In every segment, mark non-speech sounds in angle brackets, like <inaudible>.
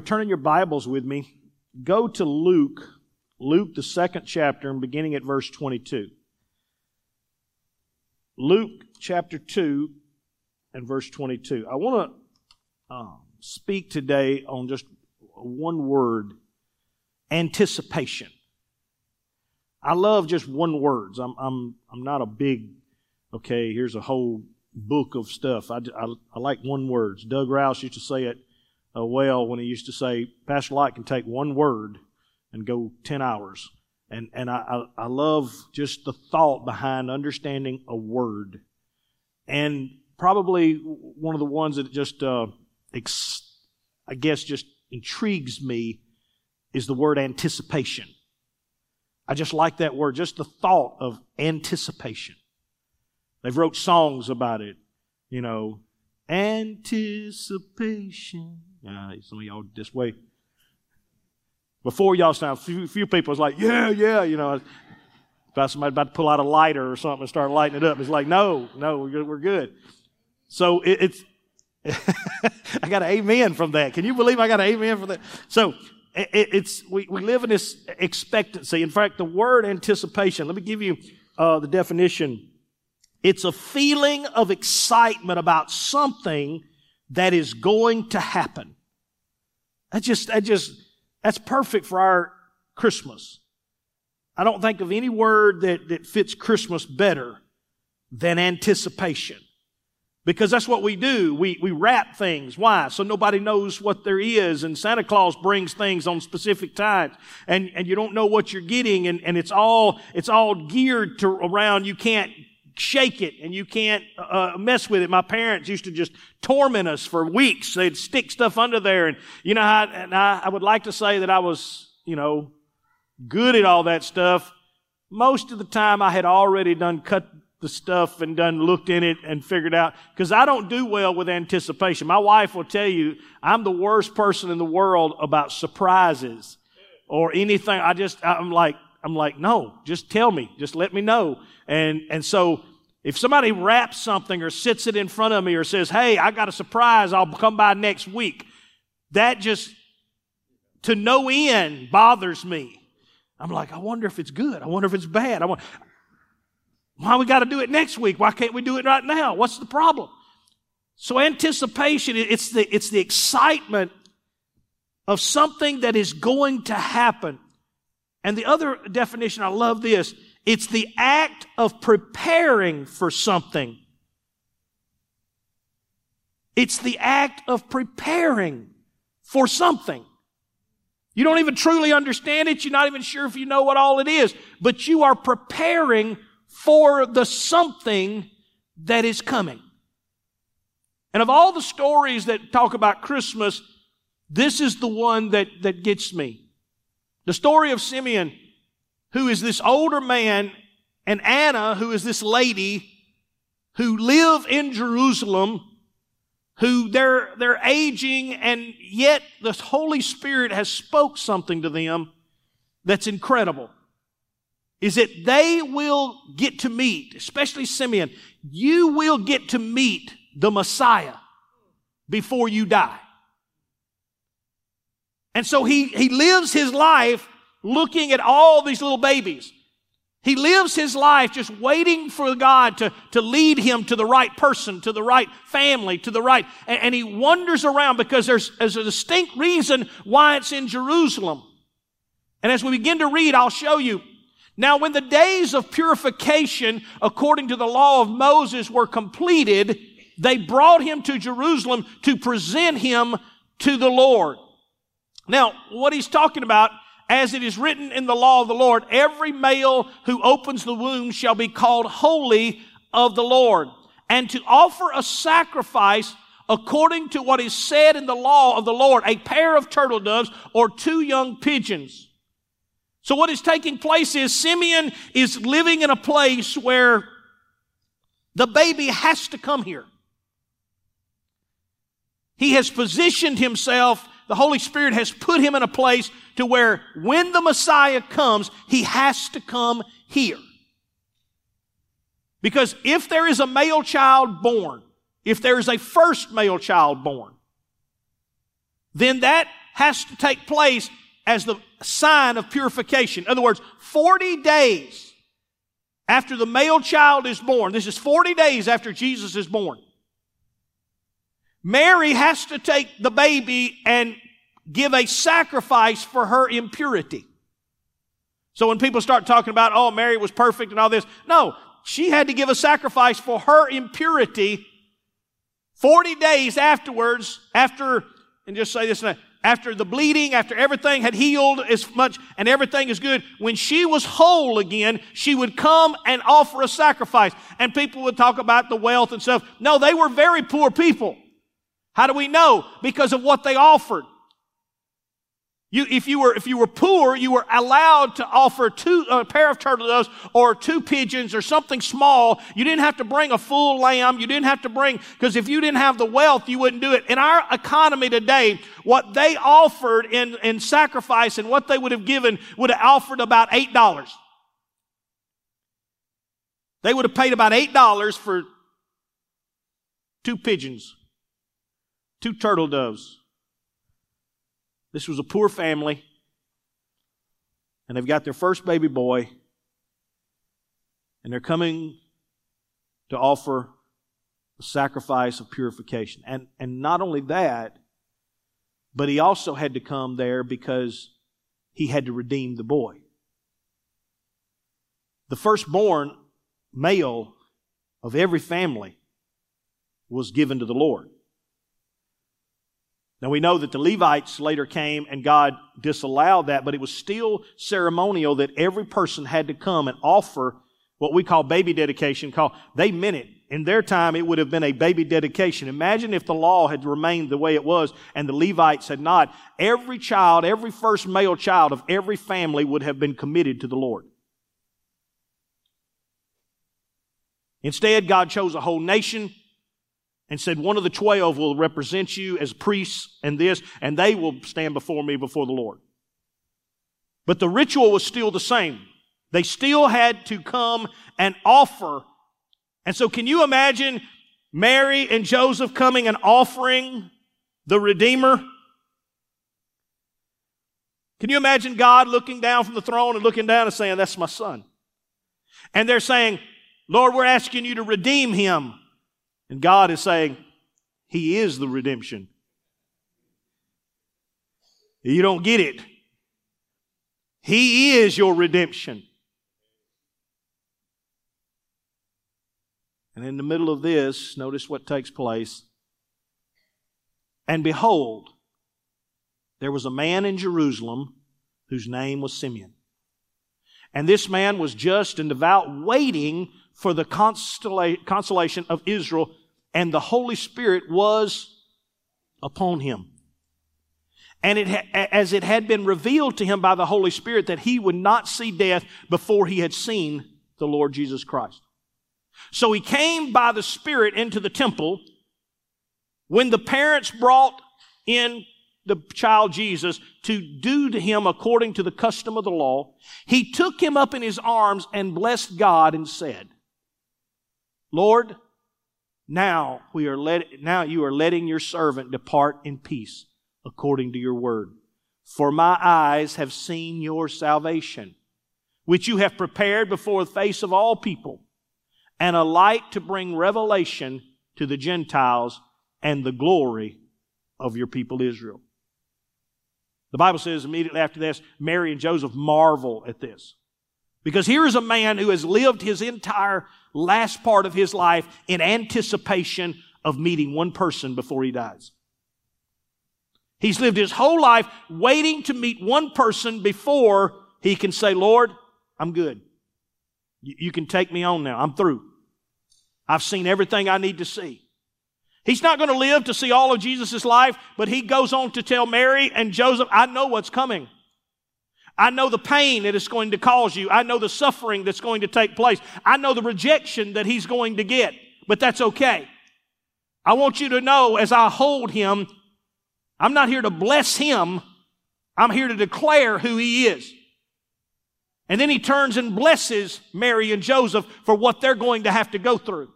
Turn in your Bibles with me. Go to Luke, Luke, the second chapter, and beginning at verse 22. Luke chapter 2 and verse 22. I want to uh, speak today on just one word anticipation. I love just one words. I'm, I'm, I'm not a big, okay, here's a whole book of stuff. I, I, I like one words. Doug Rouse used to say it uh, well when he used to say, Pastor Light can take one word and go 10 hours. And, and I, I, I love just the thought behind understanding a word. And probably one of the ones that just, uh, ex- I guess, just intrigues me is the word anticipation. I just like that word, just the thought of anticipation. They've wrote songs about it, you know, anticipation. Uh, some of y'all this way. Before y'all sound, few, few people was like, yeah, yeah, you know. If somebody about to pull out a lighter or something and start lighting it up, it's like, no, no, we're good. We're good. So it, it's, <laughs> I got an amen from that. Can you believe I got an amen from that? So it, it's, we, we live in this expectancy. In fact, the word anticipation, let me give you uh, the definition. It's a feeling of excitement about something that is going to happen. That just, that just, that's perfect for our Christmas. I don't think of any word that, that fits Christmas better than anticipation. Because that's what we do. We, we wrap things. Why? So nobody knows what there is. And Santa Claus brings things on specific times. And, and you don't know what you're getting. And, and it's all, it's all geared to around you can't shake it and you can't uh, mess with it. My parents used to just torment us for weeks. They'd stick stuff under there. And, you know, and I, I would like to say that I was, you know, good at all that stuff. Most of the time I had already done cut the stuff and done looked in it and figured out because I don't do well with anticipation. My wife will tell you I'm the worst person in the world about surprises or anything. I just I'm like I'm like no, just tell me, just let me know. And and so if somebody wraps something or sits it in front of me or says, "Hey, I got a surprise. I'll come by next week," that just to no end bothers me. I'm like, I wonder if it's good. I wonder if it's bad. I want, why we got to do it next week? Why can't we do it right now? What's the problem? So anticipation, it's the, it's the excitement of something that is going to happen. And the other definition, I love this, it's the act of preparing for something. It's the act of preparing for something. You don't even truly understand it. You're not even sure if you know what all it is, but you are preparing for the something that is coming. And of all the stories that talk about Christmas, this is the one that, that gets me. The story of Simeon, who is this older man, and Anna, who is this lady who live in Jerusalem, who they're, they're aging, and yet the Holy Spirit has spoke something to them that's incredible is that they will get to meet, especially Simeon, you will get to meet the Messiah before you die. And so he, he lives his life looking at all these little babies. He lives his life just waiting for God to, to lead him to the right person, to the right family, to the right, and, and he wanders around because there's, there's a distinct reason why it's in Jerusalem. And as we begin to read, I'll show you now, when the days of purification according to the law of Moses were completed, they brought him to Jerusalem to present him to the Lord. Now, what he's talking about, as it is written in the law of the Lord, every male who opens the womb shall be called holy of the Lord. And to offer a sacrifice according to what is said in the law of the Lord, a pair of turtle doves or two young pigeons. So what is taking place is Simeon is living in a place where the baby has to come here. He has positioned himself, the Holy Spirit has put him in a place to where when the Messiah comes, he has to come here. Because if there is a male child born, if there is a first male child born, then that has to take place as the sign of purification. In other words, 40 days after the male child is born, this is 40 days after Jesus is born, Mary has to take the baby and give a sacrifice for her impurity. So when people start talking about, oh, Mary was perfect and all this, no, she had to give a sacrifice for her impurity 40 days afterwards, after, and just say this, after the bleeding, after everything had healed as much and everything is good, when she was whole again, she would come and offer a sacrifice. And people would talk about the wealth and stuff. No, they were very poor people. How do we know? Because of what they offered. You, if you were if you were poor, you were allowed to offer two a pair of turtle doves or two pigeons or something small. You didn't have to bring a full lamb. You didn't have to bring because if you didn't have the wealth, you wouldn't do it. In our economy today, what they offered in in sacrifice and what they would have given would have offered about eight dollars. They would have paid about eight dollars for two pigeons two turtle doves. This was a poor family, and they've got their first baby boy, and they're coming to offer a sacrifice of purification. And, and not only that, but he also had to come there because he had to redeem the boy. The firstborn male of every family was given to the Lord. Now we know that the Levites later came and God disallowed that, but it was still ceremonial that every person had to come and offer what we call baby dedication. Call they meant it. In their time, it would have been a baby dedication. Imagine if the law had remained the way it was and the Levites had not. Every child, every first male child of every family would have been committed to the Lord. Instead, God chose a whole nation and said, One of the twelve will represent you as priests and this, and they will stand before me before the Lord. But the ritual was still the same. They still had to come and offer. And so, can you imagine Mary and Joseph coming and offering the Redeemer? Can you imagine God looking down from the throne and looking down and saying, That's my son? And they're saying, Lord, we're asking you to redeem him. And God is saying, He is the redemption. You don't get it. He is your redemption. And in the middle of this, notice what takes place. And behold, there was a man in Jerusalem whose name was Simeon. And this man was just and devout, waiting for the consolation of Israel, and the Holy Spirit was upon him. And it, as it had been revealed to him by the Holy Spirit that he would not see death before he had seen the Lord Jesus Christ. So he came by the Spirit into the temple. When the parents brought in the child Jesus to do to him according to the custom of the law, he took him up in his arms and blessed God and said, Lord, now we are let, now you are letting your servant depart in peace according to your word. For my eyes have seen your salvation, which you have prepared before the face of all people, and a light to bring revelation to the Gentiles and the glory of your people Israel. The Bible says immediately after this, Mary and Joseph marvel at this. Because here is a man who has lived his entire last part of his life in anticipation of meeting one person before he dies. He's lived his whole life waiting to meet one person before he can say, Lord, I'm good. You can take me on now. I'm through. I've seen everything I need to see. He's not going to live to see all of Jesus' life, but he goes on to tell Mary and Joseph, I know what's coming. I know the pain that it's going to cause you. I know the suffering that's going to take place. I know the rejection that he's going to get, but that's okay. I want you to know as I hold him, I'm not here to bless him. I'm here to declare who he is. And then he turns and blesses Mary and Joseph for what they're going to have to go through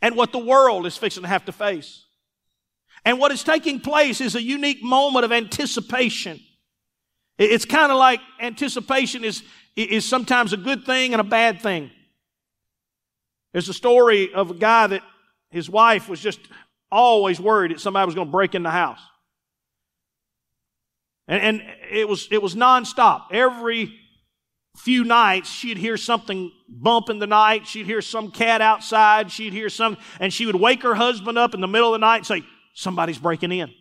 and what the world is fixing to have to face. And what is taking place is a unique moment of anticipation. It's kind of like anticipation is, is sometimes a good thing and a bad thing. There's a story of a guy that his wife was just always worried that somebody was going to break in the house. And, and it was, it was nonstop. Every few nights, she'd hear something bump in the night. She'd hear some cat outside. She'd hear some, and she would wake her husband up in the middle of the night and say, somebody's breaking in.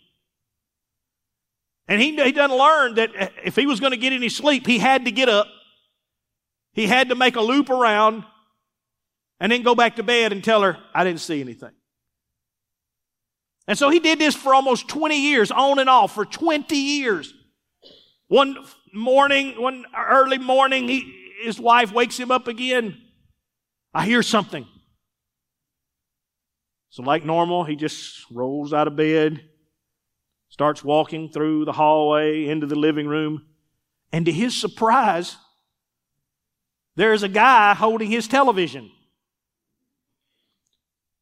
And he, he doesn't learn that if he was going to get any sleep, he had to get up. He had to make a loop around and then go back to bed and tell her, I didn't see anything. And so he did this for almost 20 years, on and off, for 20 years. One morning, one early morning, he, his wife wakes him up again. I hear something. So, like normal, he just rolls out of bed, starts walking through the hallway into the living room, and to his surprise, there's a guy holding his television.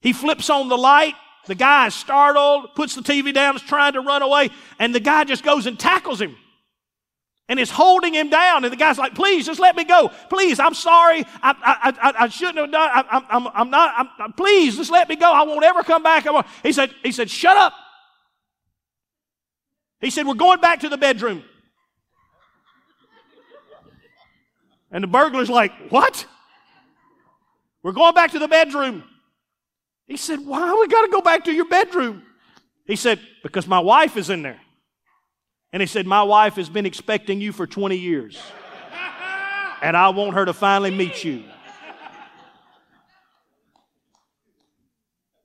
He flips on the light. The guy is startled, puts the TV down, is trying to run away, and the guy just goes and tackles him and is holding him down. And the guy's like, please, just let me go. Please, I'm sorry. I, I, I, I shouldn't have done I, I'm, I'm not, I'm, please, just let me go. I won't ever come back. He said, he said, shut up. He said, we're going back to the bedroom. And the burglar's like, what? We're going back to the bedroom. He said, why we got to go back to your bedroom? He said, because my wife is in there. And he said, My wife has been expecting you for 20 years. And I want her to finally meet you.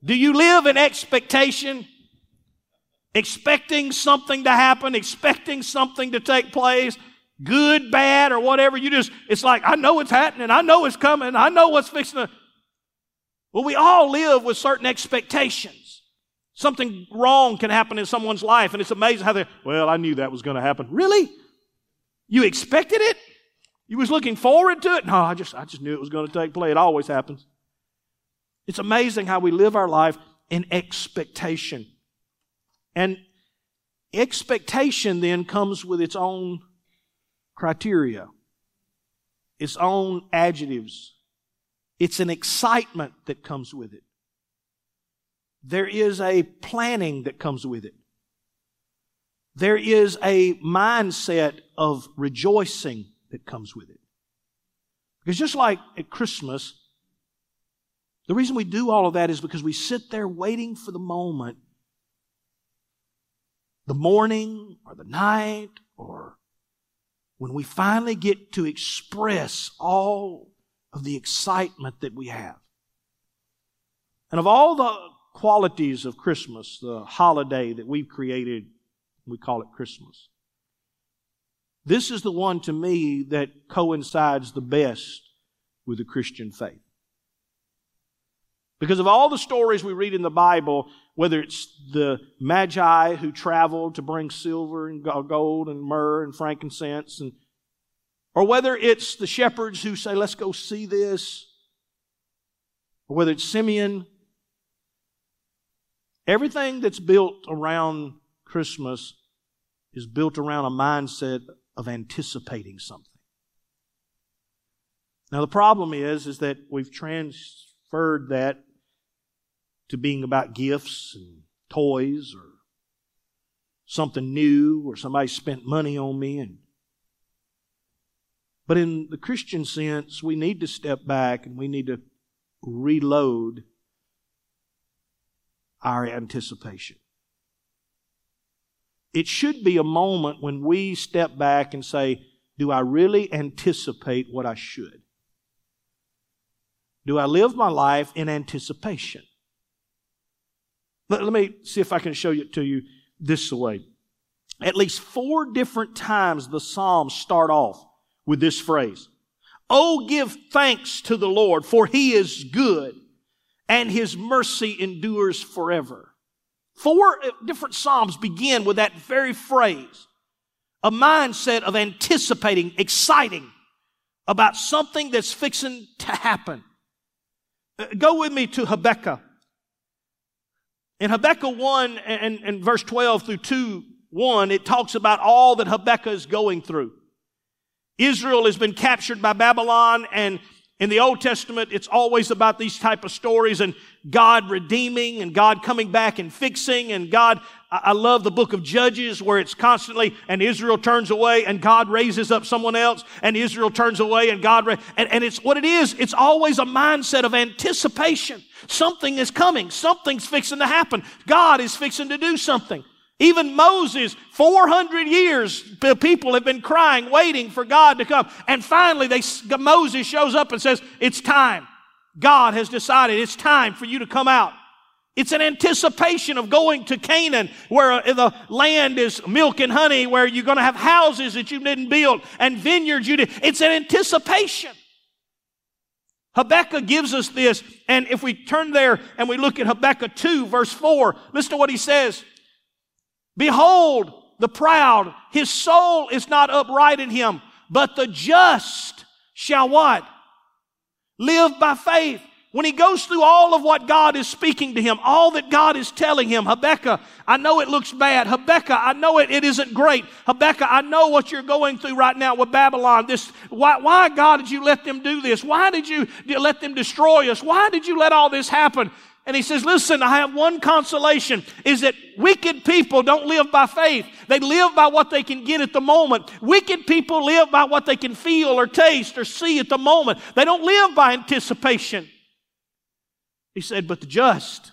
Do you live in expectation? Expecting something to happen, expecting something to take place, good, bad, or whatever. You just, it's like, I know it's happening, I know it's coming, I know what's fixing to. Well, we all live with certain expectations. Something wrong can happen in someone's life, and it's amazing how they, well, I knew that was going to happen. Really? You expected it? You was looking forward to it? No, I just, I just knew it was going to take place. It always happens. It's amazing how we live our life in expectation. And expectation then comes with its own criteria, its own adjectives. It's an excitement that comes with it there is a planning that comes with it. There is a mindset of rejoicing that comes with it. Because just like at Christmas, the reason we do all of that is because we sit there waiting for the moment, the morning or the night, or when we finally get to express all of the excitement that we have. And of all the qualities of Christmas, the holiday that we've created, we call it Christmas. This is the one to me that coincides the best with the Christian faith. Because of all the stories we read in the Bible, whether it's the Magi who traveled to bring silver and gold and myrrh and frankincense, and, or whether it's the shepherds who say, let's go see this, or whether it's Simeon Everything that's built around Christmas is built around a mindset of anticipating something. Now the problem is is that we've transferred that to being about gifts and toys or something new or somebody spent money on me and but in the Christian sense, we need to step back and we need to reload our anticipation. It should be a moment when we step back and say, Do I really anticipate what I should? Do I live my life in anticipation? Let, let me see if I can show it to you this way. At least four different times the Psalms start off with this phrase. Oh, give thanks to the Lord, for he is good and his mercy endures forever. Four different Psalms begin with that very phrase. A mindset of anticipating, exciting about something that's fixing to happen. Uh, go with me to Habakkuk. In Habakkuk 1 and, and verse 12 through 2, 1, it talks about all that Habakkuk is going through. Israel has been captured by Babylon and in the Old Testament, it's always about these type of stories and God redeeming and God coming back and fixing and God, I love the book of Judges where it's constantly, and Israel turns away and God raises up someone else and Israel turns away and God, and, and it's what it is. It's always a mindset of anticipation. Something is coming. Something's fixing to happen. God is fixing to do something. Even Moses, 400 years, the people have been crying, waiting for God to come. And finally, they, Moses shows up and says, It's time. God has decided it's time for you to come out. It's an anticipation of going to Canaan, where uh, the land is milk and honey, where you're going to have houses that you didn't build and vineyards you did. It's an anticipation. Habakkuk gives us this, and if we turn there and we look at Habakkuk 2, verse 4, listen to what he says. Behold, the proud, his soul is not upright in him, but the just shall what? Live by faith. When he goes through all of what God is speaking to him, all that God is telling him, Habakkuk, I know it looks bad. Habakkuk, I know it, it isn't great. Habakkuk, I know what you're going through right now with Babylon. This, why, why God did you let them do this? Why did you let them destroy us? Why did you let all this happen? And he says, listen, I have one consolation is that wicked people don't live by faith. They live by what they can get at the moment. Wicked people live by what they can feel or taste or see at the moment. They don't live by anticipation. He said, but the just,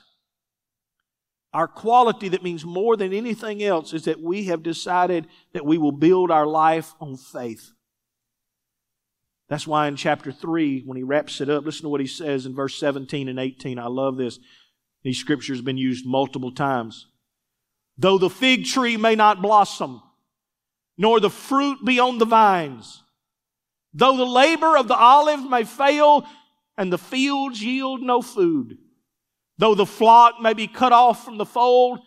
our quality that means more than anything else is that we have decided that we will build our life on faith. That's why in chapter 3, when he wraps it up, listen to what he says in verse 17 and 18. I love this. These scriptures have been used multiple times. Though the fig tree may not blossom, nor the fruit be on the vines, though the labor of the olive may fail, and the fields yield no food, though the flock may be cut off from the fold,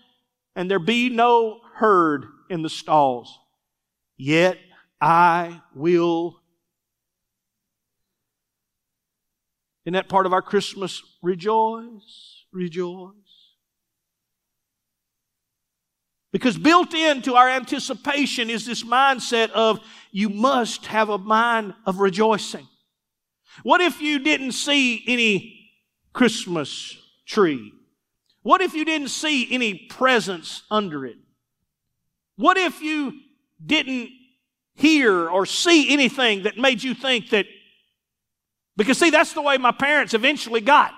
and there be no herd in the stalls, yet I will In that part of our Christmas, rejoice, rejoice. Because built into our anticipation is this mindset of you must have a mind of rejoicing. What if you didn't see any Christmas tree? What if you didn't see any presents under it? What if you didn't hear or see anything that made you think that because, see, that's the way my parents eventually got.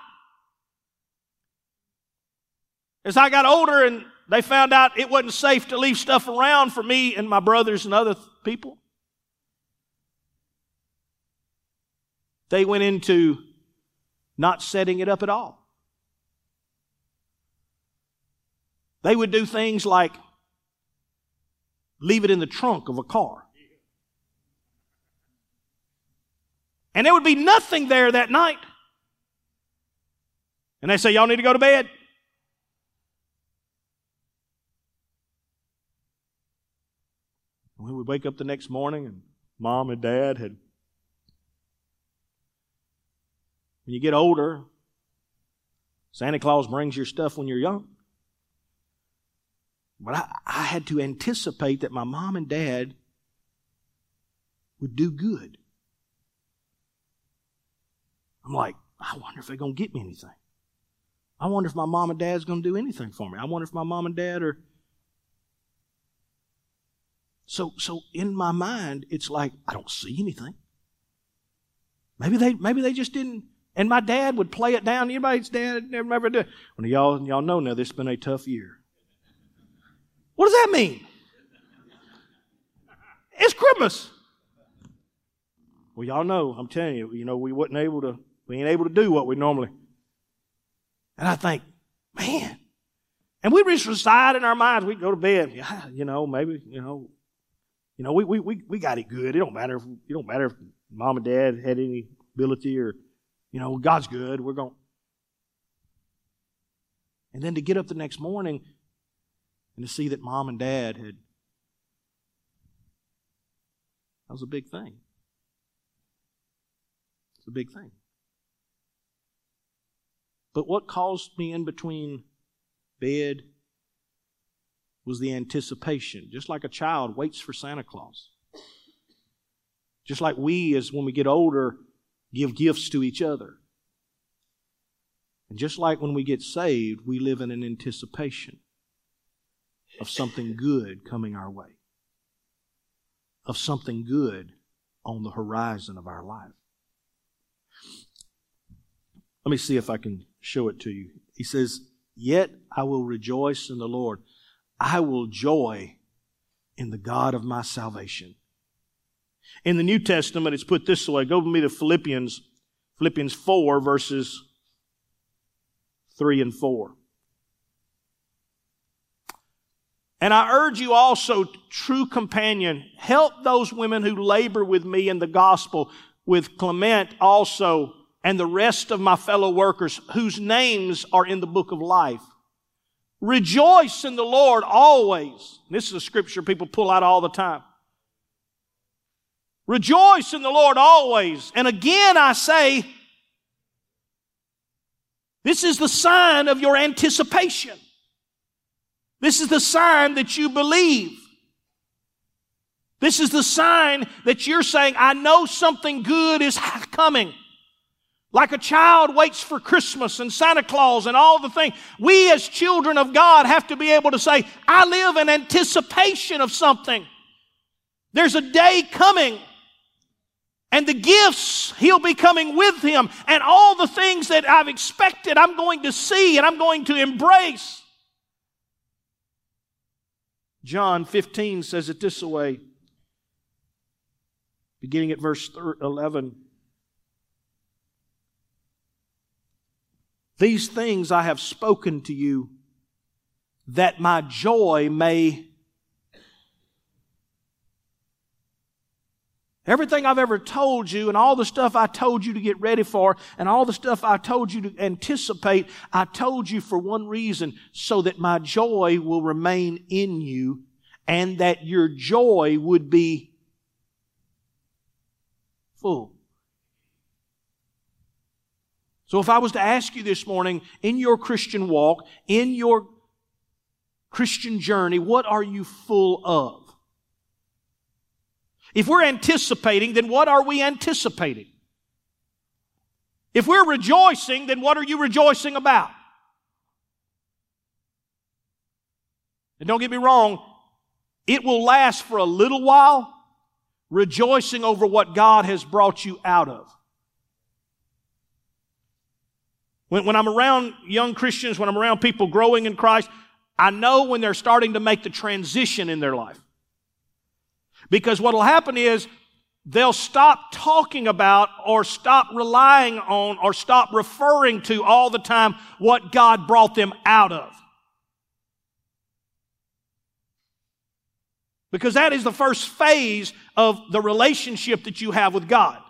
As I got older and they found out it wasn't safe to leave stuff around for me and my brothers and other people, they went into not setting it up at all. They would do things like leave it in the trunk of a car. And there would be nothing there that night. And they say, Y'all need to go to bed. We would wake up the next morning and mom and dad had. When you get older, Santa Claus brings your stuff when you're young. But I, I had to anticipate that my mom and dad would do good. I'm like, I wonder if they're going to get me anything. I wonder if my mom and dad's going to do anything for me. I wonder if my mom and dad are. So, so in my mind, it's like I don't see anything. Maybe they, maybe they just didn't. And my dad would play it down. Anybody's dad never, never did. When y'all, y'all know now, this has been a tough year. What does that mean? It's Christmas. Well, y'all know. I'm telling you. You know, we wasn't able to we ain't able to do what we normally. And I think, man. And we just decide in our minds, we go to bed. Yeah, you know, maybe, you know, you know, we, we, we, we got it good. It don't matter if, it don't matter if mom and dad had any ability or, you know, God's good. We're going. And then to get up the next morning and to see that mom and dad had, that was a big thing. It's a big thing. But what caused me in between bed was the anticipation, just like a child waits for Santa Claus. Just like we, as when we get older, give gifts to each other. And just like when we get saved, we live in an anticipation of something good coming our way, of something good on the horizon of our life. Let me see if I can show it to you. He says, Yet I will rejoice in the Lord. I will joy in the God of my salvation. In the New Testament, it's put this way. Go with me to Philippians, Philippians 4, verses 3 and 4. And I urge you also, true companion, help those women who labor with me in the gospel, with Clement also, and the rest of my fellow workers whose names are in the book of life. Rejoice in the Lord always. This is a scripture people pull out all the time. Rejoice in the Lord always. And again I say, this is the sign of your anticipation. This is the sign that you believe. This is the sign that you're saying, I know something good is <laughs> coming. Like a child waits for Christmas and Santa Claus and all the things. We as children of God have to be able to say, I live in anticipation of something. There's a day coming and the gifts he'll be coming with him and all the things that I've expected I'm going to see and I'm going to embrace. John 15 says it this way, beginning at verse 11. These things I have spoken to you that my joy may Everything I've ever told you and all the stuff I told you to get ready for and all the stuff I told you to anticipate, I told you for one reason, so that my joy will remain in you and that your joy would be full. So if I was to ask you this morning, in your Christian walk, in your Christian journey, what are you full of? If we're anticipating, then what are we anticipating? If we're rejoicing, then what are you rejoicing about? And don't get me wrong, it will last for a little while, rejoicing over what God has brought you out of. When, when I'm around young Christians, when I'm around people growing in Christ, I know when they're starting to make the transition in their life. Because what will happen is they'll stop talking about or stop relying on or stop referring to all the time what God brought them out of. Because that is the first phase of the relationship that you have with God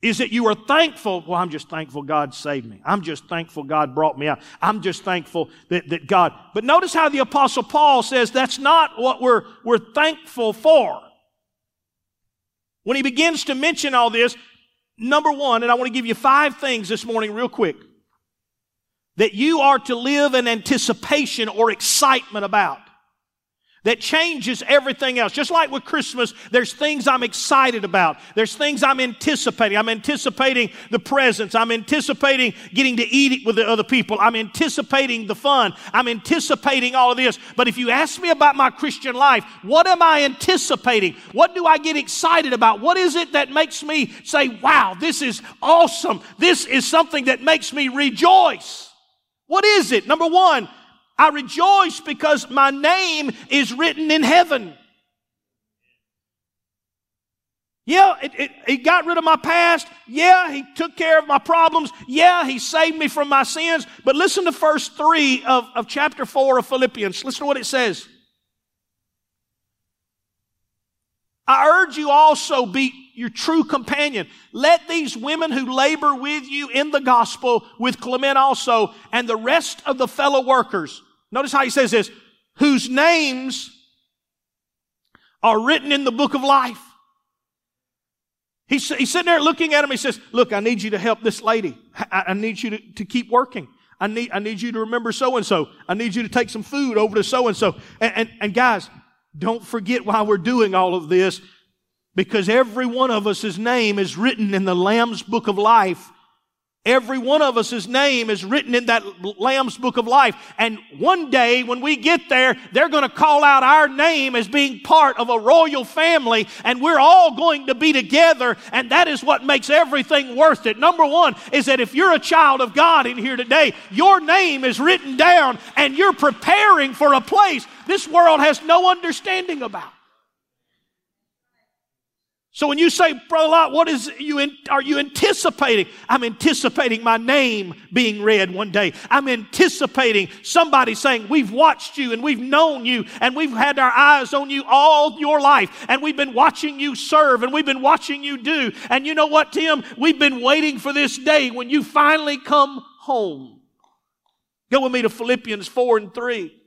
is that you are thankful. Well, I'm just thankful God saved me. I'm just thankful God brought me out. I'm just thankful that, that God. But notice how the apostle Paul says that's not what we're, we're thankful for. When he begins to mention all this, number one, and I want to give you five things this morning real quick that you are to live in anticipation or excitement about that changes everything else. Just like with Christmas, there's things I'm excited about. There's things I'm anticipating. I'm anticipating the presents. I'm anticipating getting to eat it with the other people. I'm anticipating the fun. I'm anticipating all of this. But if you ask me about my Christian life, what am I anticipating? What do I get excited about? What is it that makes me say, wow, this is awesome. This is something that makes me rejoice. What is it? Number one, I rejoice because my name is written in heaven. Yeah, it, it, he got rid of my past. Yeah, he took care of my problems. Yeah, he saved me from my sins. But listen to verse 3 of, of chapter 4 of Philippians. Listen to what it says. I urge you also be your true companion. Let these women who labor with you in the gospel, with Clement also, and the rest of the fellow workers, Notice how he says this, whose names are written in the book of life. He's, he's sitting there looking at him. He says, look, I need you to help this lady. I, I need you to, to keep working. I need, I need you to remember so and so. I need you to take some food over to so and so. And, and guys, don't forget why we're doing all of this because every one of us' name is written in the Lamb's book of life Every one of us, his name is written in that Lamb's book of life. And one day when we get there, they're going to call out our name as being part of a royal family and we're all going to be together. And that is what makes everything worth it. Number one is that if you're a child of God in here today, your name is written down and you're preparing for a place this world has no understanding about. So when you say, Brother Lot, what is you in, are you anticipating? I'm anticipating my name being read one day. I'm anticipating somebody saying, We've watched you and we've known you and we've had our eyes on you all your life and we've been watching you serve and we've been watching you do. And you know what, Tim? We've been waiting for this day when you finally come home. Go with me to Philippians 4 and 3.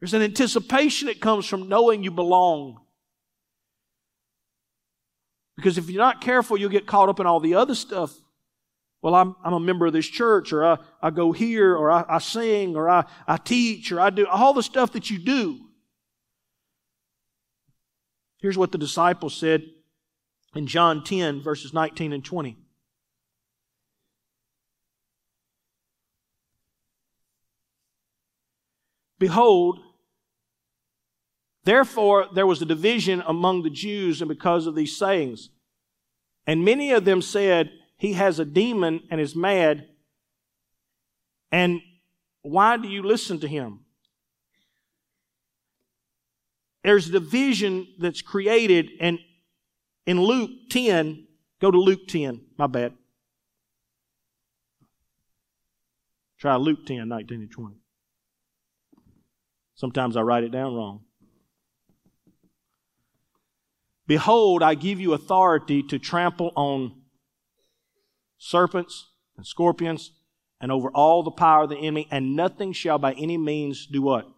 There's an anticipation that comes from knowing you belong because if you're not careful, you'll get caught up in all the other stuff. Well, I'm, I'm a member of this church, or I, I go here, or I, I sing, or I, I teach, or I do all the stuff that you do. Here's what the disciples said in John 10, verses 19 and 20. Behold, Therefore, there was a division among the Jews and because of these sayings. And many of them said, He has a demon and is mad. And why do you listen to him? There's division that's created, and in Luke 10, go to Luke 10, my bad. Try Luke 10, 19 and 20. Sometimes I write it down wrong. Behold, I give you authority to trample on serpents and scorpions and over all the power of the enemy, and nothing shall by any means do what?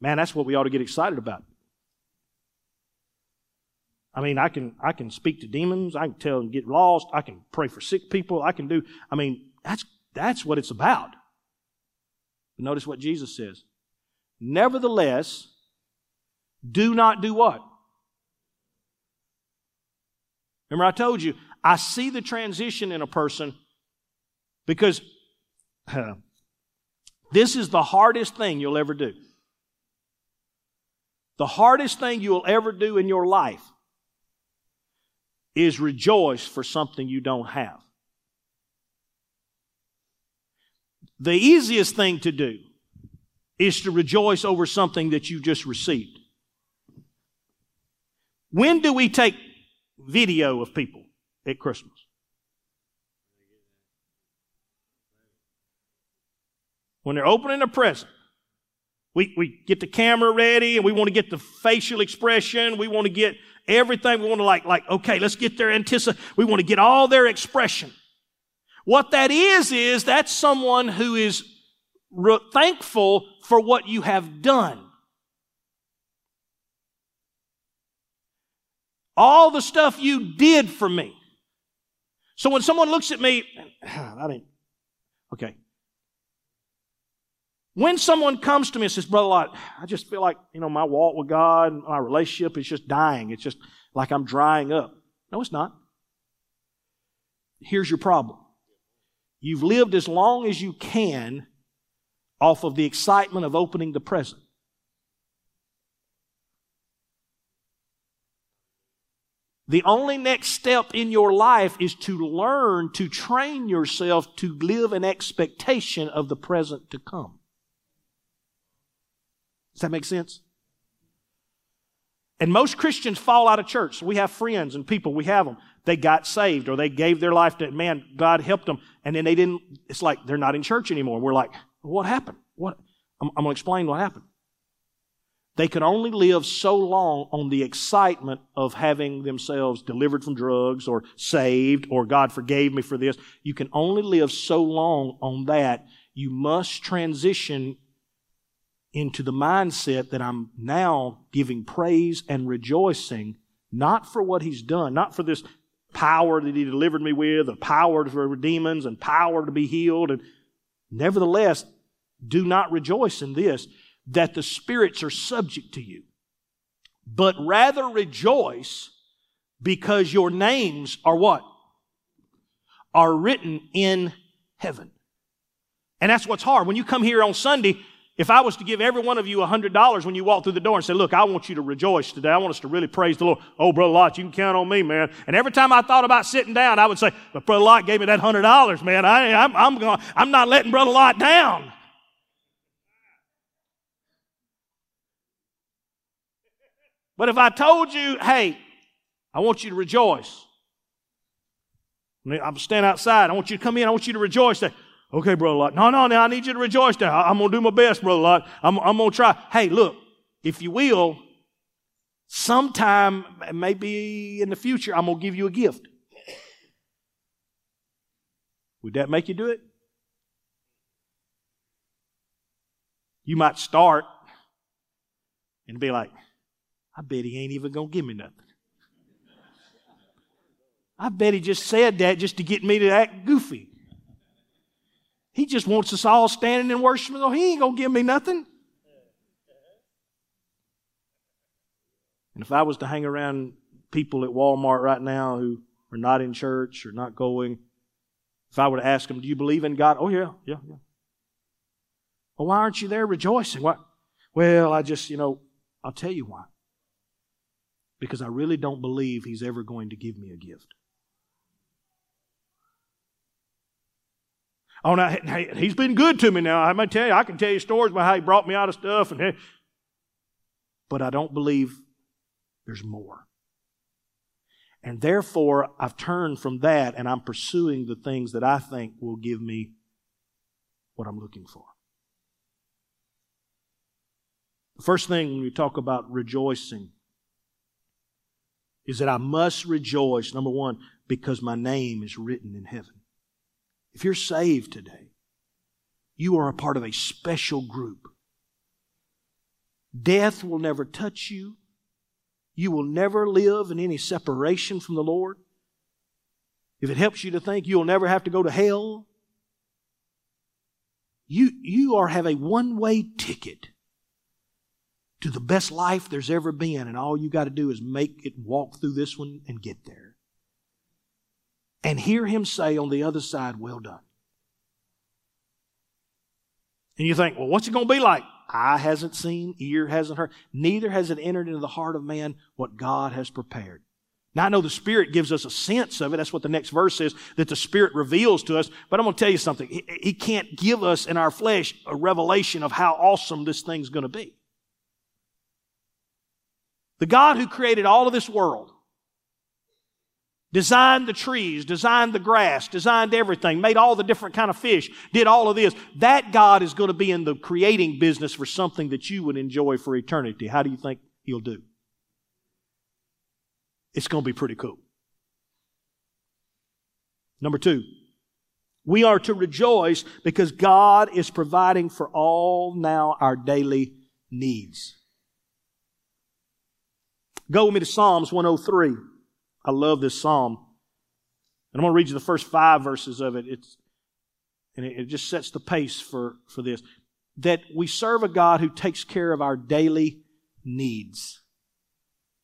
Man, that's what we ought to get excited about. I mean, I can I can speak to demons, I can tell them get lost, I can pray for sick people, I can do I mean, that's that's what it's about. But notice what Jesus says. Nevertheless, do not do what? Remember, I told you, I see the transition in a person because uh, <clears throat> this is the hardest thing you'll ever do. The hardest thing you'll ever do in your life is rejoice for something you don't have. The easiest thing to do is to rejoice over something that you just received. When do we take video of people at Christmas? When they're opening a present. We, we get the camera ready and we want to get the facial expression. We want to get everything. We want to like, like, okay, let's get their anticipation. We want to get all their expression. What that is, is that's someone who is re- thankful for what you have done. All the stuff you did for me. So when someone looks at me, <sighs> I mean, okay. When someone comes to me and says, Brother Lot, I just feel like, you know, my walk with God, my relationship is just dying. It's just like I'm drying up. No, it's not. Here's your problem. You've lived as long as you can off of the excitement of opening the present. The only next step in your life is to learn to train yourself to live in expectation of the present to come. Does that make sense? And most Christians fall out of church. we have friends and people, we have them. They got saved or they gave their life to, man, God helped them. And then they didn't, it's like they're not in church anymore. We're like, what happened? What? I'm, I'm going to explain what happened. They could only live so long on the excitement of having themselves delivered from drugs or saved or God forgave me for this. You can only live so long on that. You must transition into the mindset that I'm now giving praise and rejoicing, not for what He's done, not for this power that He delivered me with, the power to for demons and power to be healed. And nevertheless, do not rejoice in this, that the spirits are subject to you, but rather rejoice because your names are what? Are written in heaven. And that's what's hard. When you come here on Sunday, if I was to give every one of you $100 when you walk through the door and say, look, I want you to rejoice today. I want us to really praise the Lord. Oh, Brother Lot, you can count on me, man. And every time I thought about sitting down, I would say, but Brother Lot gave me that $100, man. I, I'm, I'm, going, I'm not letting Brother Lot down. But if I told you, hey, I want you to rejoice. I'm standing outside. I want you to come in. I want you to rejoice. Say, okay, Brother Lot. No, no, no, I need you to rejoice there. I'm going to do my best, Brother Lot. I'm, I'm going to try. Hey, look, if you will, sometime, maybe in the future, I'm going to give you a gift. Would that make you do it? You might start and be like, I bet he ain't even going to give me nothing. I bet he just said that just to get me to act goofy. He just wants us all standing and worshiping. Oh, he ain't going to give me nothing. And if I was to hang around people at Walmart right now who are not in church or not going, if I were to ask them, Do you believe in God? Oh, yeah, yeah, yeah. Well, why aren't you there rejoicing? What? Well, I just, you know, I'll tell you why. Because I really don't believe He's ever going to give me a gift. Oh, now, he's been good to me now. Going to tell you, I can tell you stories about how he brought me out of stuff. And, but I don't believe there's more. And therefore, I've turned from that and I'm pursuing the things that I think will give me what I'm looking for. The first thing when we talk about rejoicing is that I must rejoice, number one, because my name is written in heaven. If you're saved today, you are a part of a special group. Death will never touch you. You will never live in any separation from the Lord. If it helps you to think you'll never have to go to hell, you, you are have a one-way ticket to the best life there's ever been, and all you got to do is make it walk through this one and get there and hear him say on the other side, Well done. And you think, Well, what's it going to be like? Eye hasn't seen, ear hasn't heard, neither has it entered into the heart of man what God has prepared. Now, I know the Spirit gives us a sense of it. That's what the next verse says, that the Spirit reveals to us. But I'm going to tell you something. He, he can't give us in our flesh a revelation of how awesome this thing's going to be. The God who created all of this world, designed the trees, designed the grass, designed everything, made all the different kind of fish, did all of this. That God is going to be in the creating business for something that you would enjoy for eternity. How do you think he'll do? It's going to be pretty cool. Number two, we are to rejoice because God is providing for all now our daily needs. Go with me to Psalms 103. I love this psalm. And I'm going to read you the first five verses of it. It's, and it, it just sets the pace for, for this. That we serve a God who takes care of our daily needs.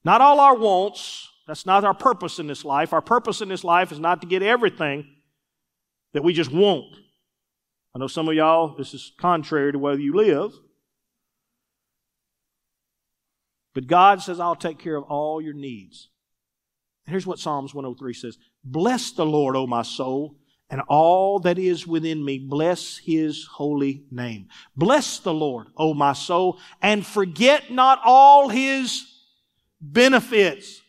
Not all our wants. That's not our purpose in this life. Our purpose in this life is not to get everything that we just want. I know some of y'all, this is contrary to where you live. But God says, I'll take care of all your needs. Here's what Psalms 103 says Bless the Lord, O my soul, and all that is within me, bless his holy name. Bless the Lord, O my soul, and forget not all his benefits.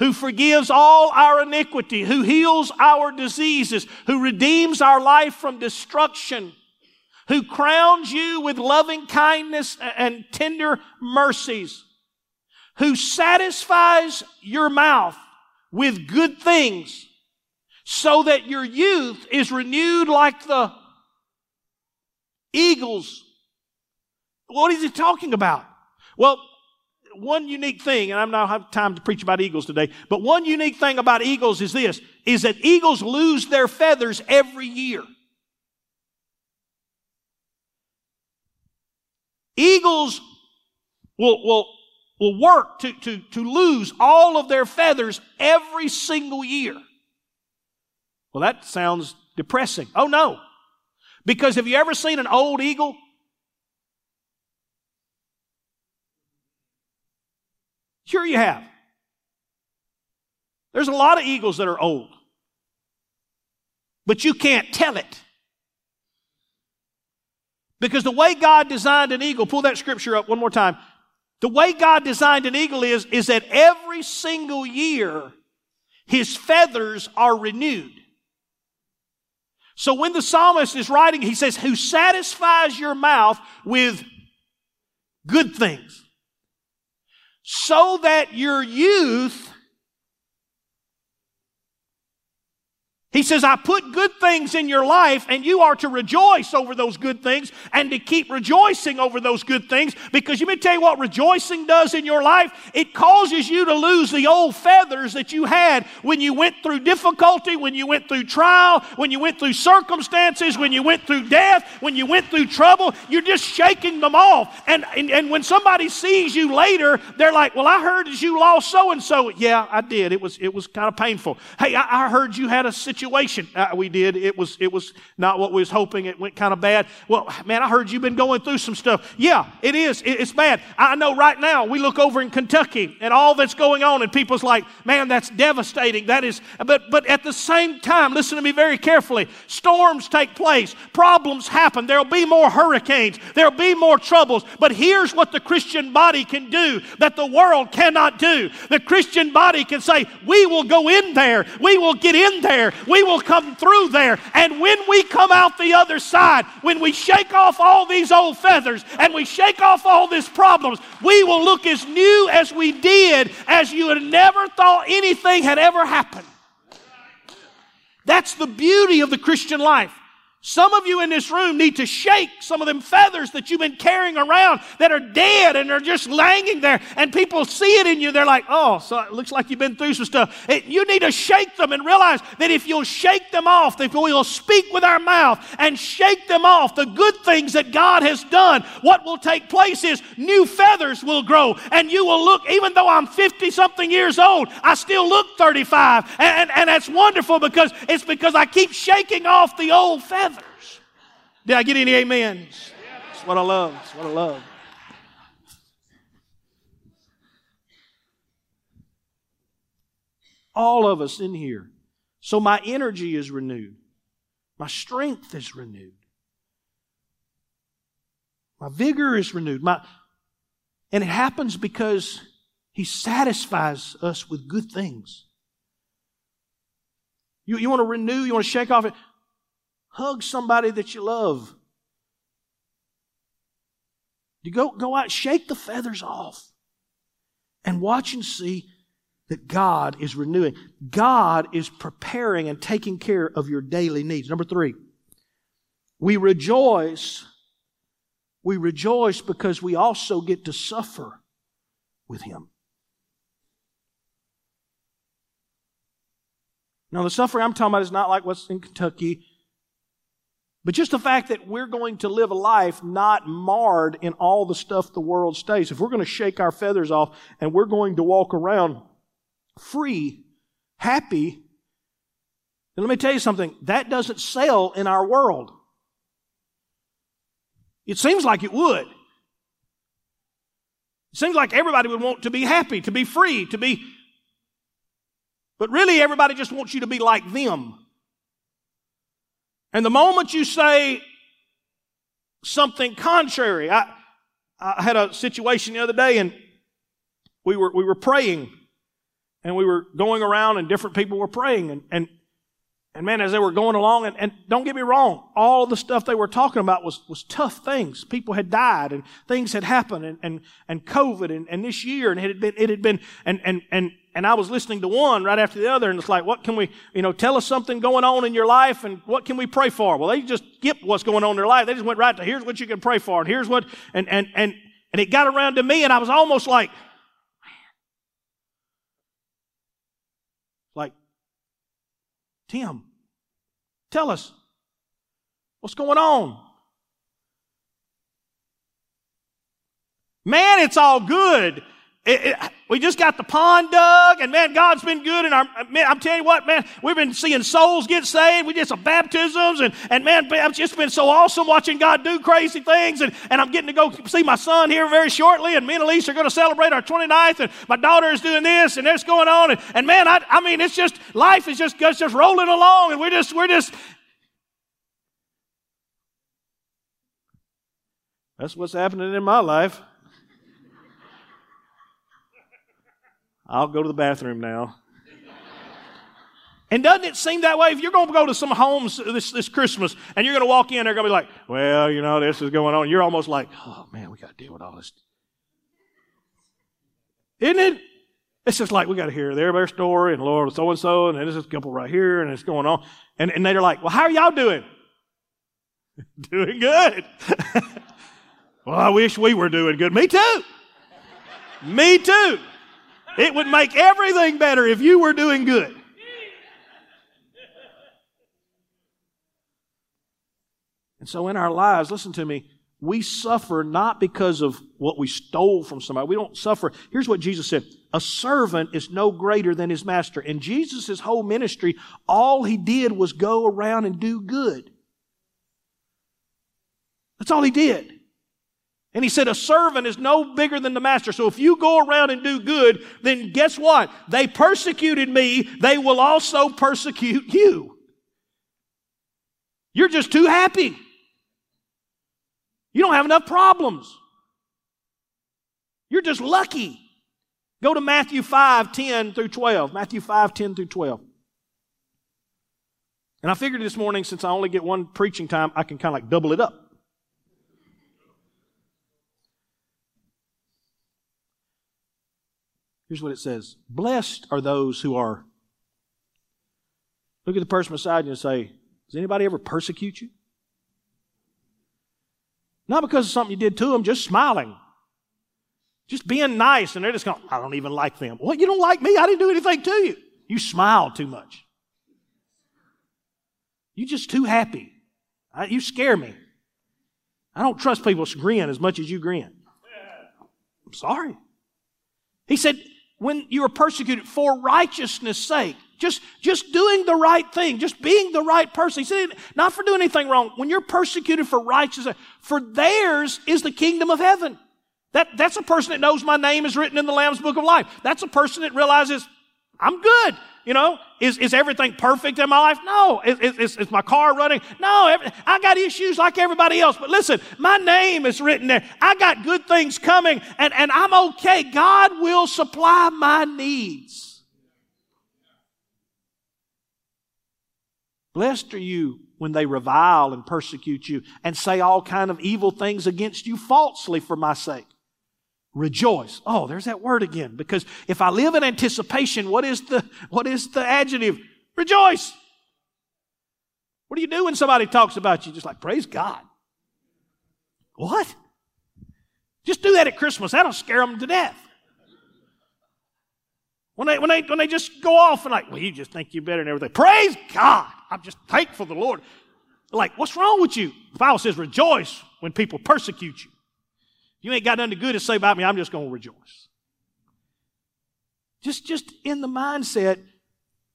Who forgives all our iniquity, who heals our diseases, who redeems our life from destruction, who crowns you with loving kindness and tender mercies, who satisfies your mouth with good things so that your youth is renewed like the eagles. What is he talking about? Well, one unique thing, and I'm not have time to preach about eagles today, but one unique thing about eagles is this, is that eagles lose their feathers every year. Eagles will, will, will work to, to, to lose all of their feathers every single year. Well, that sounds depressing. Oh no. Because have you ever seen an old eagle? Sure, you have. There's a lot of eagles that are old, but you can't tell it. Because the way God designed an eagle, pull that scripture up one more time. The way God designed an eagle is, is that every single year, his feathers are renewed. So when the psalmist is writing, he says, Who satisfies your mouth with good things, so that your youth He says, I put good things in your life and you are to rejoice over those good things and to keep rejoicing over those good things because let me tell you what rejoicing does in your life. It causes you to lose the old feathers that you had when you went through difficulty, when you went through trial, when you went through circumstances, when you went through death, when you went through trouble. You're just shaking them off. And, and, and when somebody sees you later, they're like, well, I heard that you lost so and so. Yeah, I did. It was, it was kind of painful. Hey, I, I heard you had a situation situation. Uh, we did. It was, it was not what we was hoping. It went kind of bad. Well, man, I heard you've been going through some stuff. Yeah, it is. It, it's bad. I know right now we look over in Kentucky and all that's going on and people's like, man, that's devastating. That is, but, but at the same time, listen to me very carefully. Storms take place. Problems happen. There'll be more hurricanes. There'll be more troubles. But here's what the Christian body can do that the world cannot do. The Christian body can say, we will go in there. We will get in there we will come through there. And when we come out the other side, when we shake off all these old feathers and we shake off all these problems, we will look as new as we did as you had never thought anything had ever happened. That's the beauty of the Christian life. Some of you in this room need to shake some of them feathers that you've been carrying around that are dead and are just hanging there. And people see it in you. They're like, oh, so it looks like you've been through some stuff. It, you need to shake them and realize that if you'll shake them off, if we'll speak with our mouth and shake them off, the good things that God has done, what will take place is new feathers will grow. And you will look, even though I'm 50 something years old, I still look 35. And, and, and that's wonderful because it's because I keep shaking off the old feathers. Did I get any amens? That's what I love. That's what I love. All of us in here. So my energy is renewed. My strength is renewed. My vigor is renewed. My, and it happens because He satisfies us with good things. You, you want to renew, you want to shake off it. Hug somebody that you love. You go, go out, shake the feathers off, and watch and see that God is renewing. God is preparing and taking care of your daily needs. Number three, we rejoice. We rejoice because we also get to suffer with Him. Now, the suffering I'm talking about is not like what's in Kentucky but just the fact that we're going to live a life not marred in all the stuff the world stays. If we're going to shake our feathers off and we're going to walk around free, happy, then let me tell you something. That doesn't sell in our world. It seems like it would. It seems like everybody would want to be happy, to be free, to be. But really, everybody just wants you to be like them. And the moment you say something contrary, I, I had a situation the other day and we were, we were praying and we were going around and different people were praying and, and, and man, as they were going along, and, and don't get me wrong, all the stuff they were talking about was, was tough things. People had died and things had happened and, and, and COVID and, and this year and it had been, it had been, and, and, and, and I was listening to one right after the other, and it's like, what can we, you know, tell us something going on in your life, and what can we pray for? Well, they just skipped what's going on in their life. They just went right to here's what you can pray for, and here's what, and and and and it got around to me, and I was almost like, like, Tim, tell us what's going on. Man, it's all good it, it, we just got the pond dug, and man, God's been good. And I'm telling you what, man, we've been seeing souls get saved. We did some baptisms, and, and man, it's just been so awesome watching God do crazy things. And, and I'm getting to go see my son here very shortly, and me and Elise are going to celebrate our 29th, and my daughter is doing this, and this going on. And, and man, I, I mean, it's just, life is just, just rolling along, and we're just, we're just, that's what's happening in my life. I'll go to the bathroom now. And doesn't it seem that way? If you're going to go to some homes this, this Christmas and you're going to walk in, they're going to be like, well, you know, this is going on. You're almost like, oh man, we got to deal with all this. Isn't it? It's just like we got to hear their, story and Lord so and so, and there's a couple right here, and it's going on. And, and they're like, well, how are y'all doing? <laughs> doing good. <laughs> well, I wish we were doing good. Me too. Me too. It would make everything better if you were doing good. And so in our lives, listen to me, we suffer not because of what we stole from somebody. We don't suffer. Here's what Jesus said. A servant is no greater than his master. In Jesus' whole ministry, all he did was go around and do good. That's all he did. And he said, a servant is no bigger than the master. So if you go around and do good, then guess what? They persecuted me. They will also persecute you. You're just too happy. You don't have enough problems. You're just lucky. Go to Matthew 5, 10 through 12. Matthew 5, 10 through 12. And I figured this morning, since I only get one preaching time, I can kind of like double it up. Here's what it says Blessed are those who are. Look at the person beside you and say, Does anybody ever persecute you? Not because of something you did to them, just smiling. Just being nice, and they're just going, I don't even like them. Well, you don't like me? I didn't do anything to you. You smile too much. You're just too happy. I, you scare me. I don't trust people to grin as much as you grin. I'm sorry. He said, when you are persecuted for righteousness' sake. Just, just doing the right thing, just being the right person. He said, not for doing anything wrong. When you're persecuted for righteousness, for theirs is the kingdom of heaven. That, that's a person that knows my name is written in the Lamb's book of life. That's a person that realizes I'm good. You know, is, is everything perfect in my life? No. Is, is, is my car running? No. Every, I got issues like everybody else. But listen, my name is written there. I got good things coming and, and I'm okay. God will supply my needs. Blessed are you when they revile and persecute you and say all kind of evil things against you falsely for my sake. Rejoice. Oh, there's that word again. Because if I live in anticipation, what is the, what is the adjective? Rejoice. What do you do when somebody talks about you? Just like, praise God. What? Just do that at Christmas. That'll scare them to death. When they, when they, when they just go off and like, well, you just think you're better than everything. Praise God. I'm just thankful the Lord. Like, what's wrong with you? The Bible says rejoice when people persecute you you ain't got nothing good to say about me, I'm just going to rejoice. Just, just in the mindset,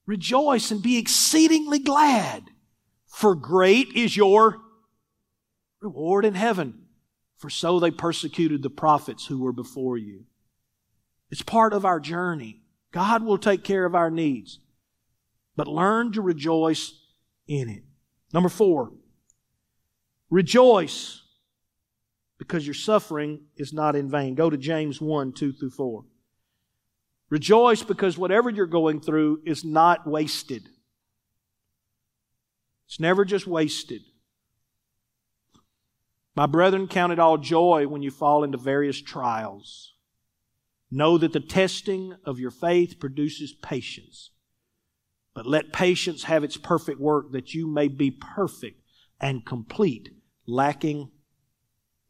rejoice and be exceedingly glad, for great is your reward in heaven. For so they persecuted the prophets who were before you. It's part of our journey. God will take care of our needs. But learn to rejoice in it. Number four, rejoice because your suffering is not in vain. Go to James 1 2 through 4. Rejoice because whatever you're going through is not wasted. It's never just wasted. My brethren, count it all joy when you fall into various trials. Know that the testing of your faith produces patience. But let patience have its perfect work that you may be perfect and complete, lacking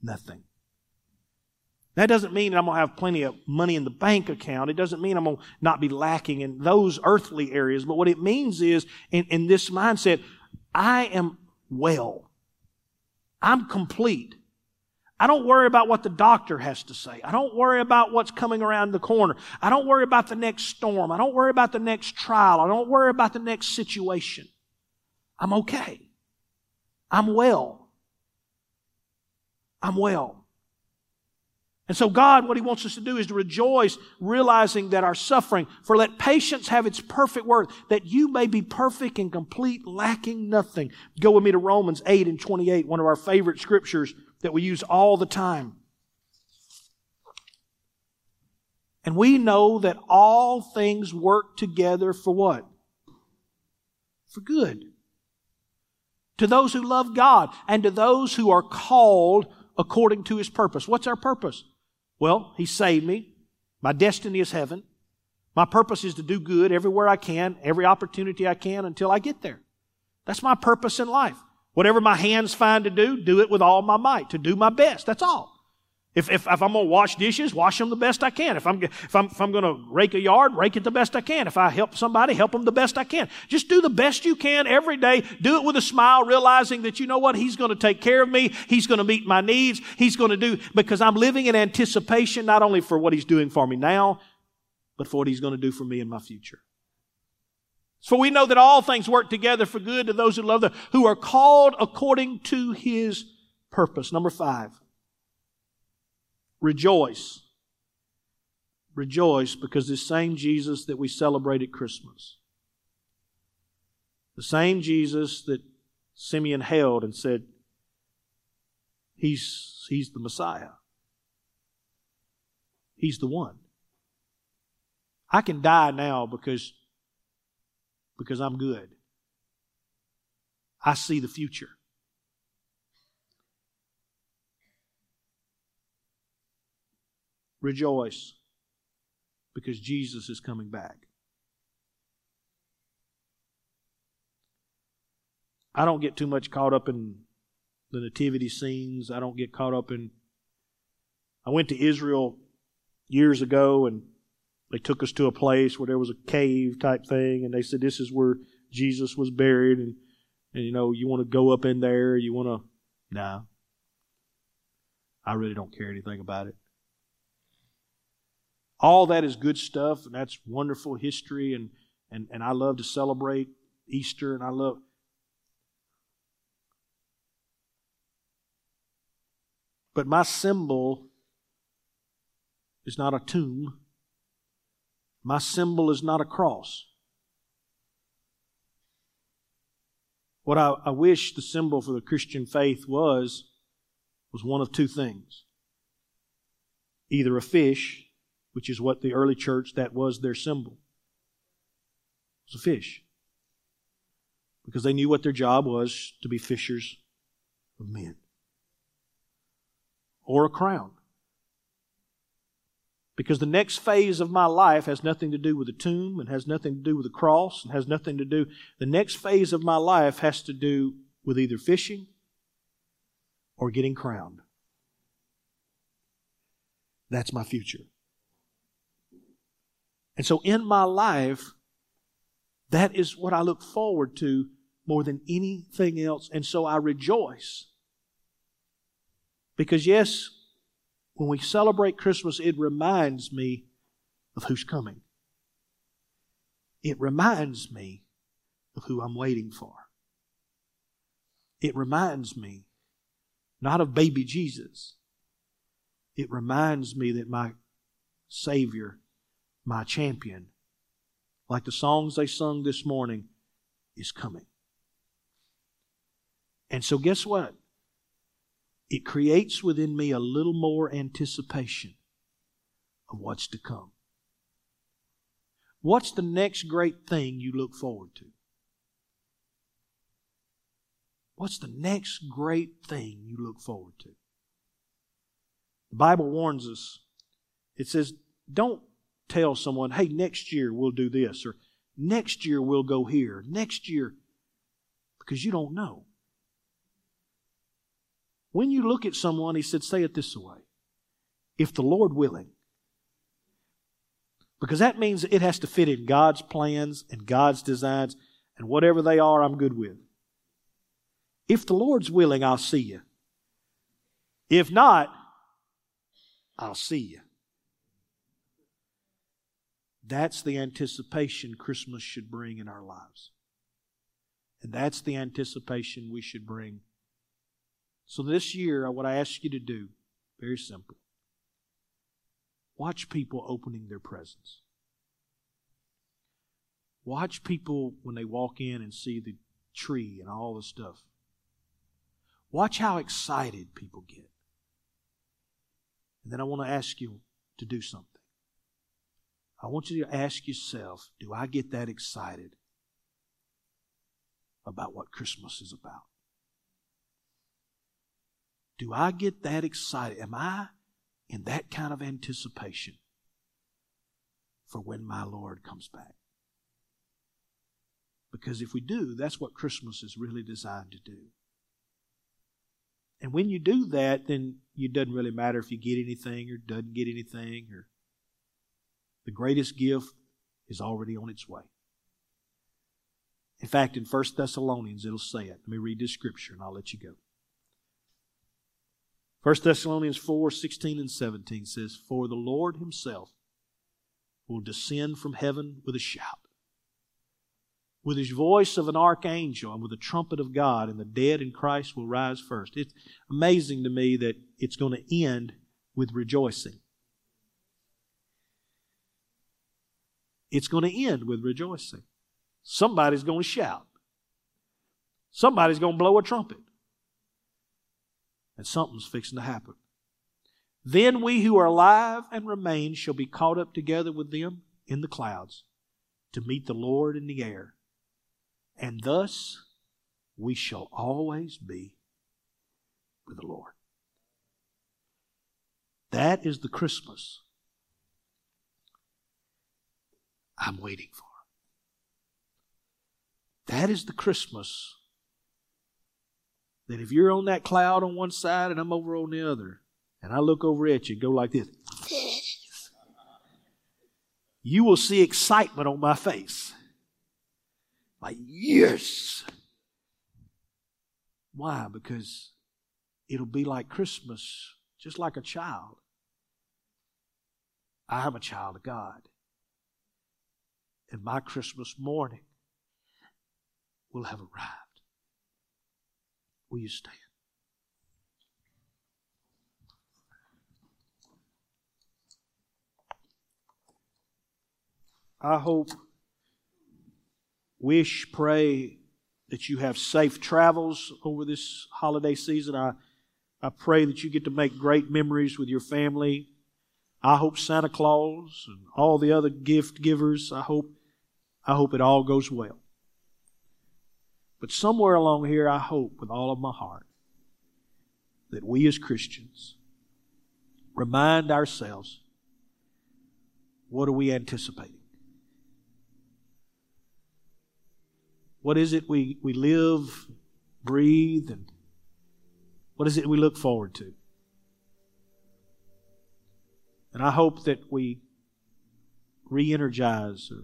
nothing. That doesn't mean I'm going to have plenty of money in the bank account. It doesn't mean I'm going to not be lacking in those earthly areas. But what it means is, in, in this mindset, I am well. I'm complete. I don't worry about what the doctor has to say. I don't worry about what's coming around the corner. I don't worry about the next storm. I don't worry about the next trial. I don't worry about the next situation. I'm okay. I'm well. I'm well. And so, God, what He wants us to do is to rejoice, realizing that our suffering, for let patience have its perfect worth, that you may be perfect and complete, lacking nothing. Go with me to Romans 8 and 28, one of our favorite scriptures that we use all the time. And we know that all things work together for what? For good. To those who love God and to those who are called according to his purpose. What's our purpose? Well, He saved me. My destiny is heaven. My purpose is to do good everywhere I can, every opportunity I can until I get there. That's my purpose in life. Whatever my hands find to do, do it with all my might, to do my best. That's all. If, if, if I'm going to wash dishes, wash them the best I can. If I'm, if I'm, if I'm going to rake a yard, rake it the best I can. If I help somebody, help them the best I can. Just do the best you can every day. Do it with a smile, realizing that you know what? He's going to take care of me. He's going to meet my needs. He's going to do, because I'm living in anticipation not only for what He's doing for me now, but for what He's going to do for me in my future. For we know that all things work together for good to those who love the, who are called according to His purpose. Number five. Rejoice. Rejoice because this same Jesus that we celebrate at Christmas, the same Jesus that Simeon held and said, He's, he's the Messiah. He's the one. I can die now because, because I'm good. I see the future. Rejoice because Jesus is coming back. I don't get too much caught up in the nativity scenes. I don't get caught up in. I went to Israel years ago and they took us to a place where there was a cave type thing and they said this is where Jesus was buried and and you know you want to go up in there you want to nah I really don't care anything about it all that is good stuff, and that's wonderful history, and, and, and I love to celebrate Easter, and I love. But my symbol is not a tomb. My symbol is not a cross. What I, I wish the symbol for the Christian faith was, was one of two things either a fish which is what the early church, that was their symbol. It was a fish. Because they knew what their job was to be fishers of men. Or a crown. Because the next phase of my life has nothing to do with the tomb and has nothing to do with the cross and has nothing to do. The next phase of my life has to do with either fishing or getting crowned. That's my future. And so in my life, that is what I look forward to more than anything else. And so I rejoice. Because, yes, when we celebrate Christmas, it reminds me of who's coming. It reminds me of who I'm waiting for. It reminds me not of baby Jesus. It reminds me that my Savior my champion, like the songs they sung this morning, is coming. And so, guess what? It creates within me a little more anticipation of what's to come. What's the next great thing you look forward to? What's the next great thing you look forward to? The Bible warns us. It says, don't tell someone, hey, next year we'll do this, or next year we'll go here, next year, because you don't know. When you look at someone, he said, say it this way if the Lord willing. Because that means it has to fit in God's plans and God's designs, and whatever they are, I'm good with. If the Lord's willing, I'll see you. If not, I'll see you. That's the anticipation Christmas should bring in our lives. And that's the anticipation we should bring. So this year, what I ask you to do, very simple. Watch people opening their presents. Watch people when they walk in and see the tree and all the stuff. Watch how excited people get. And then I want to ask you to do something. I want you to ask yourself do I get that excited about what Christmas is about? Do I get that excited? Am I in that kind of anticipation for when my Lord comes back? Because if we do, that's what Christmas is really designed to do. And when you do that, then it doesn't really matter if you get anything or doesn't get anything or the greatest gift is already on its way. In fact, in 1 Thessalonians, it'll say it. Let me read this scripture and I'll let you go. 1 Thessalonians 4 16 and 17 says, For the Lord himself will descend from heaven with a shout, with his voice of an archangel, and with the trumpet of God, and the dead in Christ will rise first. It's amazing to me that it's going to end with rejoicing. It's going to end with rejoicing. Somebody's going to shout. Somebody's going to blow a trumpet. And something's fixing to happen. Then we who are alive and remain shall be caught up together with them in the clouds to meet the Lord in the air. And thus we shall always be with the Lord. That is the Christmas I'm waiting for. That is the Christmas that if you're on that cloud on one side and I'm over on the other, and I look over at you, and go like this, you will see excitement on my face. Like, yes. Why? Because it'll be like Christmas, just like a child. I am a child of God and my Christmas morning will have arrived. Will you stand? I hope, wish, pray that you have safe travels over this holiday season. I, I pray that you get to make great memories with your family. I hope Santa Claus and all the other gift givers, I hope I hope it all goes well. But somewhere along here, I hope with all of my heart that we as Christians remind ourselves what are we anticipating? What is it we, we live, breathe, and what is it we look forward to? And I hope that we re energize or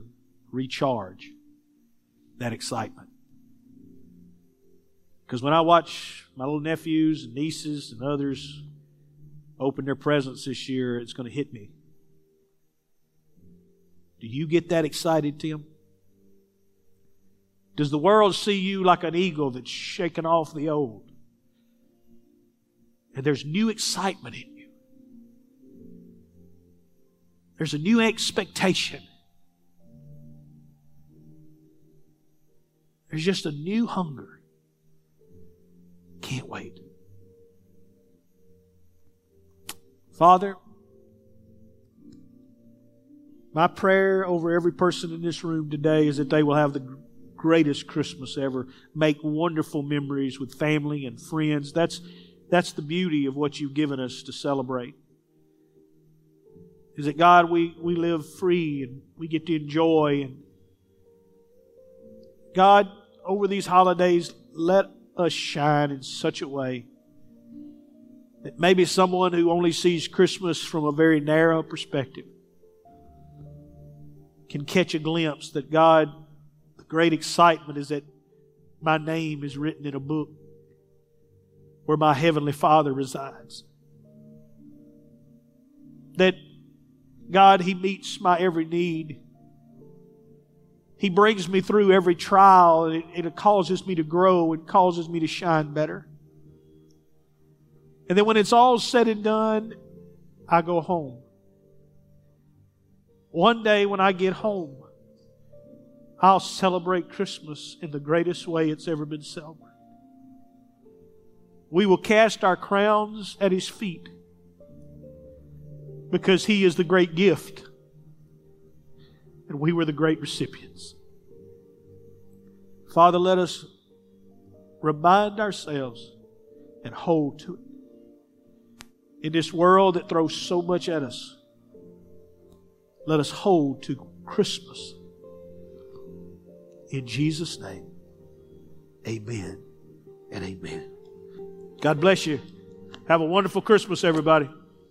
recharge that excitement. Because when I watch my little nephews and nieces and others open their presents this year, it's going to hit me. Do you get that excited, Tim? Does the world see you like an eagle that's shaking off the old? And there's new excitement in you. There's a new expectation. There's just a new hunger. Can't wait. Father, my prayer over every person in this room today is that they will have the greatest Christmas ever. Make wonderful memories with family and friends. That's, that's the beauty of what you've given us to celebrate. Is that God, we, we live free and we get to enjoy and God, over these holidays, let us shine in such a way That maybe someone who only sees Christmas from a very narrow perspective can catch a glimpse that God, the great excitement is that my name is written in a book where my Heavenly Father resides. That God, He meets my every need. He brings me through every trial and it, it causes me to grow and causes me to shine better. And then when it's all said and done, I go home. One day when I get home, I'll celebrate Christmas in the greatest way it's ever been celebrated. We will cast our crowns at His feet because He is the great gift and we were the great recipients. Father, let us remind ourselves and hold to it. In this world that throws so much at us, let us hold to Christmas. In Jesus' name, amen and amen. God bless you. Have a wonderful Christmas, everybody.